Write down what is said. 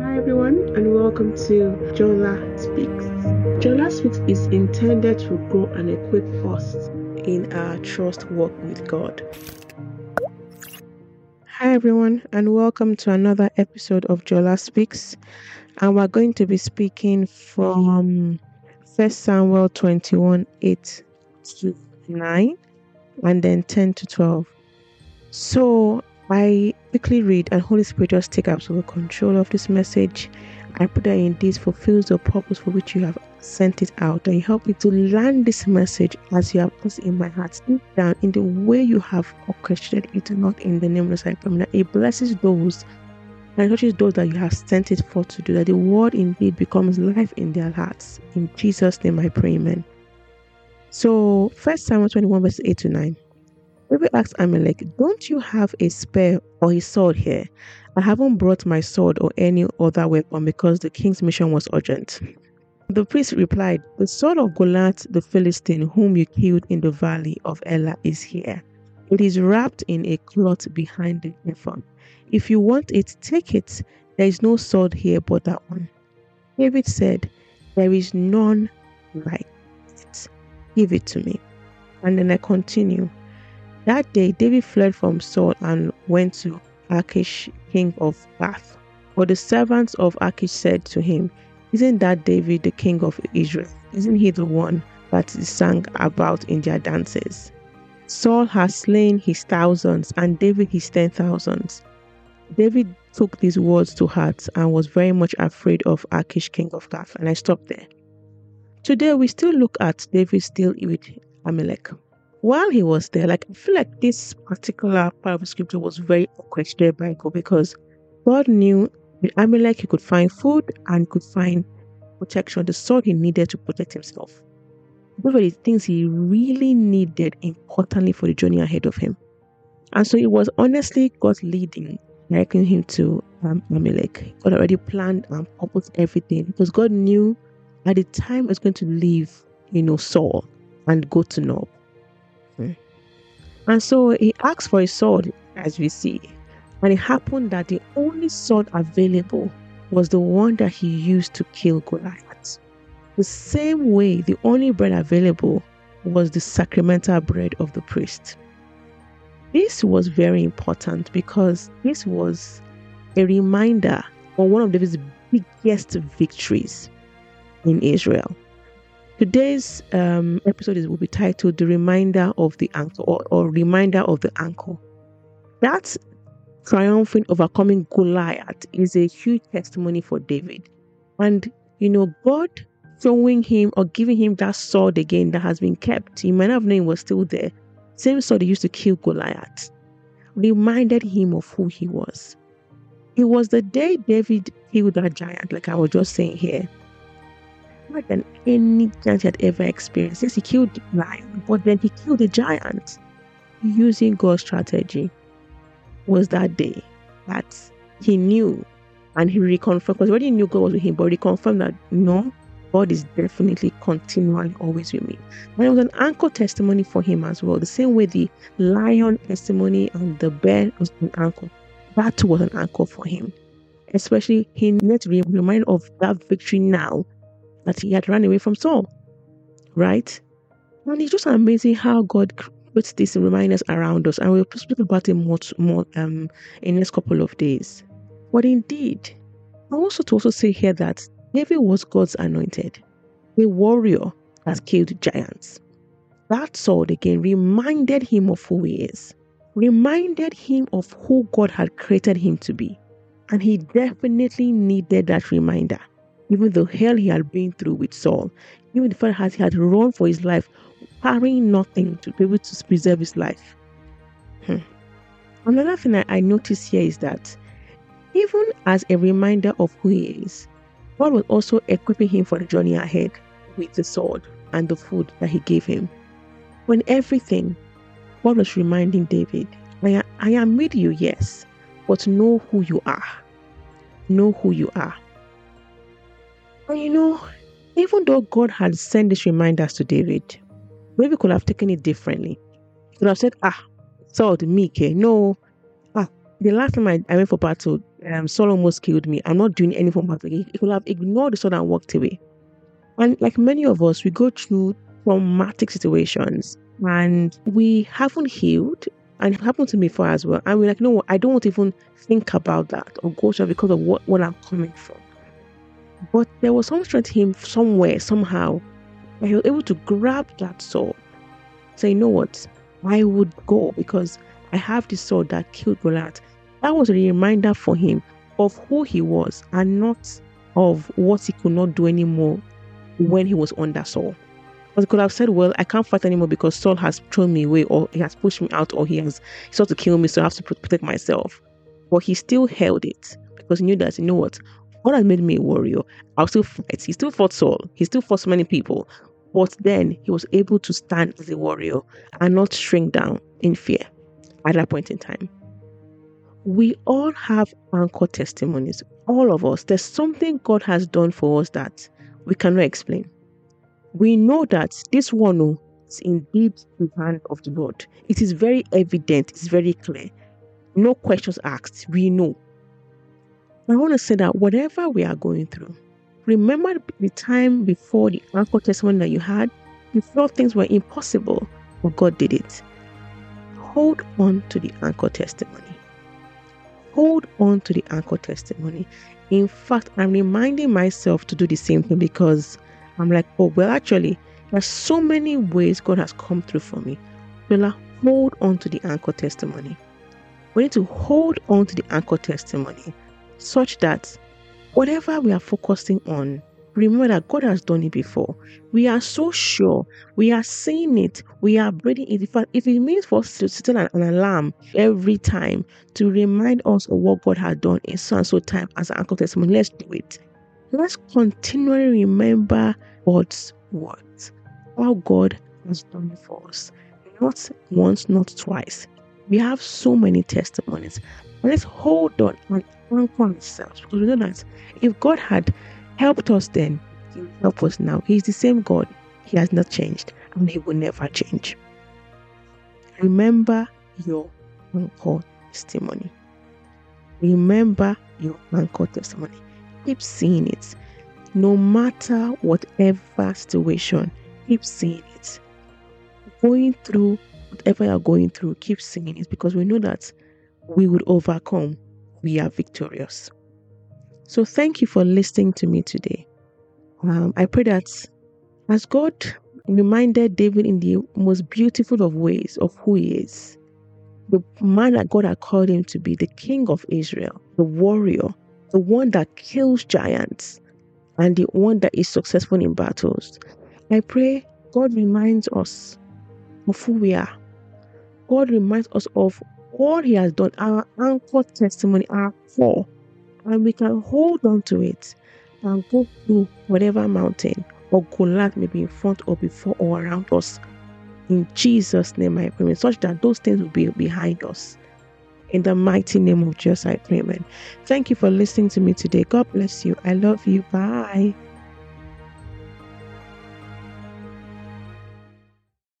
Hi everyone and welcome to Jola Speaks. Jola Speaks is intended to grow and equip us in our trust walk with God. Hi everyone and welcome to another episode of Jola Speaks. And we're going to be speaking from 1 Samuel 21 8 to 9 and then 10 to 12. So I quickly read and Holy Spirit just take absolute control of this message. I pray that indeed fulfills the purpose for which you have sent it out and you help me to land this message as you have put in my heart deep down in the way you have orchestrated it, not in the name of the That it blesses those and touches those that you have sent it for to do, that the word indeed becomes life in their hearts. In Jesus' name I pray, amen. So, First Samuel 21, verse 8 to 9. David asked Ahimelech, Don't you have a spear or a sword here? I haven't brought my sword or any other weapon because the king's mission was urgent. The priest replied, The sword of Goliath the Philistine, whom you killed in the valley of Elah, is here. It is wrapped in a cloth behind the ephod. If you want it, take it. There is no sword here but that one. David said, There is none like it. Give it to me. And then I continue. That day, David fled from Saul and went to Achish, king of Gath. But the servants of Achish said to him, Isn't that David, the king of Israel? Isn't he the one that is sung about in their dances? Saul has slain his thousands and David his ten thousands. David took these words to heart and was very much afraid of Achish, king of Gath. And I stopped there. Today, we still look at David still with Ahimelech while he was there, like I feel like this particular part of the scripture was very orchestrated by God because God knew with Ahimelech he could find food and could find protection, the sword he needed to protect himself. Those were the things he really needed importantly for the journey ahead of him. And so it was honestly God's leading, directing him to um, Ahimelech. God already planned and purposed everything because God knew at the time he was going to leave, you know, Saul and go to Nob. And so he asked for a sword, as we see. And it happened that the only sword available was the one that he used to kill Goliath. The same way, the only bread available was the sacramental bread of the priest. This was very important because this was a reminder of one of David's biggest victories in Israel. Today's um, episode is, will be titled "The Reminder of the Anchor" or, or "Reminder of the Anchor." That triumphing, overcoming Goliath is a huge testimony for David, and you know God showing him or giving him that sword again that has been kept. He might not have known it was still there. Same sword he used to kill Goliath. Reminded him of who he was. It was the day David killed that giant, like I was just saying here more than any giant he had ever experienced. Yes, he killed the lion, but then he killed the giant using God's strategy. Was that day that he knew and he reconfirmed because he already knew God was with him, but he confirmed that no, God is definitely continually always with me. And it was an anchor testimony for him as well. The same way the lion testimony and the bear was an anchor. That was an anchor for him. Especially he needed to be reminded of that victory now that he had run away from Saul. Right? And it's just amazing how God puts these reminders around us, and we'll speak about it more, more um, in the next couple of days. But indeed, I also to also say here that David was God's anointed, a warrior that killed giants. That sword again reminded him of who he is, reminded him of who God had created him to be. And he definitely needed that reminder even the hell he had been through with Saul, even the fact that he had run for his life, carrying nothing to be able to preserve his life. Hmm. Another thing I, I notice here is that even as a reminder of who he is, God was also equipping him for the journey ahead with the sword and the food that he gave him. When everything, God was reminding David, I, I am with you, yes, but know who you are. Know who you are. And you know, even though God had sent these reminders to David, maybe could have taken it differently. He could have said, ah, Saul, meek, eh? no. Ah, the last time I, I went for battle, um, Saul almost killed me. I'm not doing any form of He could have ignored the sword and walked away. And like many of us, we go through traumatic situations and we haven't healed. And it happened to me before as well. And we're like, no, I don't want to even think about that or go to because of what, what I'm coming from. But there was some strength in him somewhere, somehow. And he was able to grab that sword. Say, you know what? I would go because I have the sword that killed Goliath. That was a reminder for him of who he was and not of what he could not do anymore when he was under Saul. Because he could have said, Well, I can't fight anymore because Saul has thrown me away, or he has pushed me out, or he has sought to kill me, so I have to protect myself. But he still held it because he knew that, you know what? God has made me a warrior. I'll still fight. He still fought Saul. He still fought so many people. But then he was able to stand as a warrior and not shrink down in fear at that point in time. We all have anchor testimonies. All of us. There's something God has done for us that we cannot explain. We know that this one oh, is indeed the hand of the Lord. It is very evident, it's very clear. No questions asked. We know. I want to say that whatever we are going through, remember the time before the anchor testimony that you had, thought things were impossible, but God did it hold on to the anchor testimony. Hold on to the anchor testimony. In fact, I'm reminding myself to do the same thing because I'm like, oh, well, actually, there's so many ways God has come through for me. Bella, hold on to the anchor testimony. We need to hold on to the anchor testimony such that whatever we are focusing on remember that God has done it before. We are so sure. We are seeing it. We are breathing it. In fact, if it means for us to set an, an alarm every time to remind us of what God has done in so and so time as an anchor testimony, let's do it. Let's continually remember God's words. How God has done it for us. Not once, not twice. We have so many testimonies. Let's hold on and anchor ourselves because we know that if God had helped us then. He will help us now. He is the same God. He has not changed and He will never change. Remember your anchor testimony. Remember your anchor testimony. Keep seeing it. No matter whatever situation, keep seeing it. Going through whatever you're going through, keep seeing it because we know that we would overcome. We are victorious. So thank you for listening to me today. Um, I pray that as God reminded David in the most beautiful of ways of who he is, the man that God had called him to be, the king of Israel, the warrior, the one that kills giants, and the one that is successful in battles. I pray God reminds us of who we are. God reminds us of all He has done, our anchor testimony, our core and we can hold on to it and go through whatever mountain or Goliath may be in front or before or around us. In Jesus' name, I pray, such that those things will be behind us. In the mighty name of Jesus, I pray, amen. Thank you for listening to me today. God bless you. I love you. Bye.